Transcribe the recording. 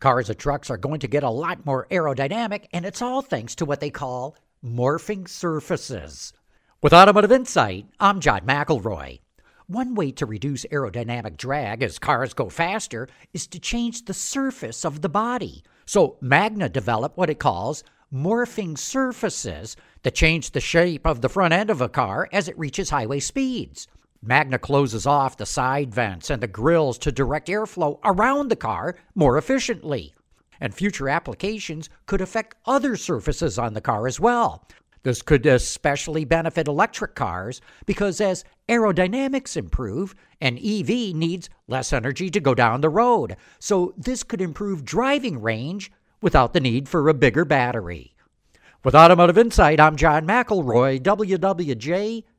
Cars and trucks are going to get a lot more aerodynamic, and it's all thanks to what they call morphing surfaces. With Automotive Insight, I'm John McElroy. One way to reduce aerodynamic drag as cars go faster is to change the surface of the body. So Magna developed what it calls morphing surfaces that change the shape of the front end of a car as it reaches highway speeds. Magna closes off the side vents and the grills to direct airflow around the car more efficiently. And future applications could affect other surfaces on the car as well. This could especially benefit electric cars because as aerodynamics improve, an EV needs less energy to go down the road. So this could improve driving range without the need for a bigger battery. With Automotive Insight, I'm John McElroy, WWJ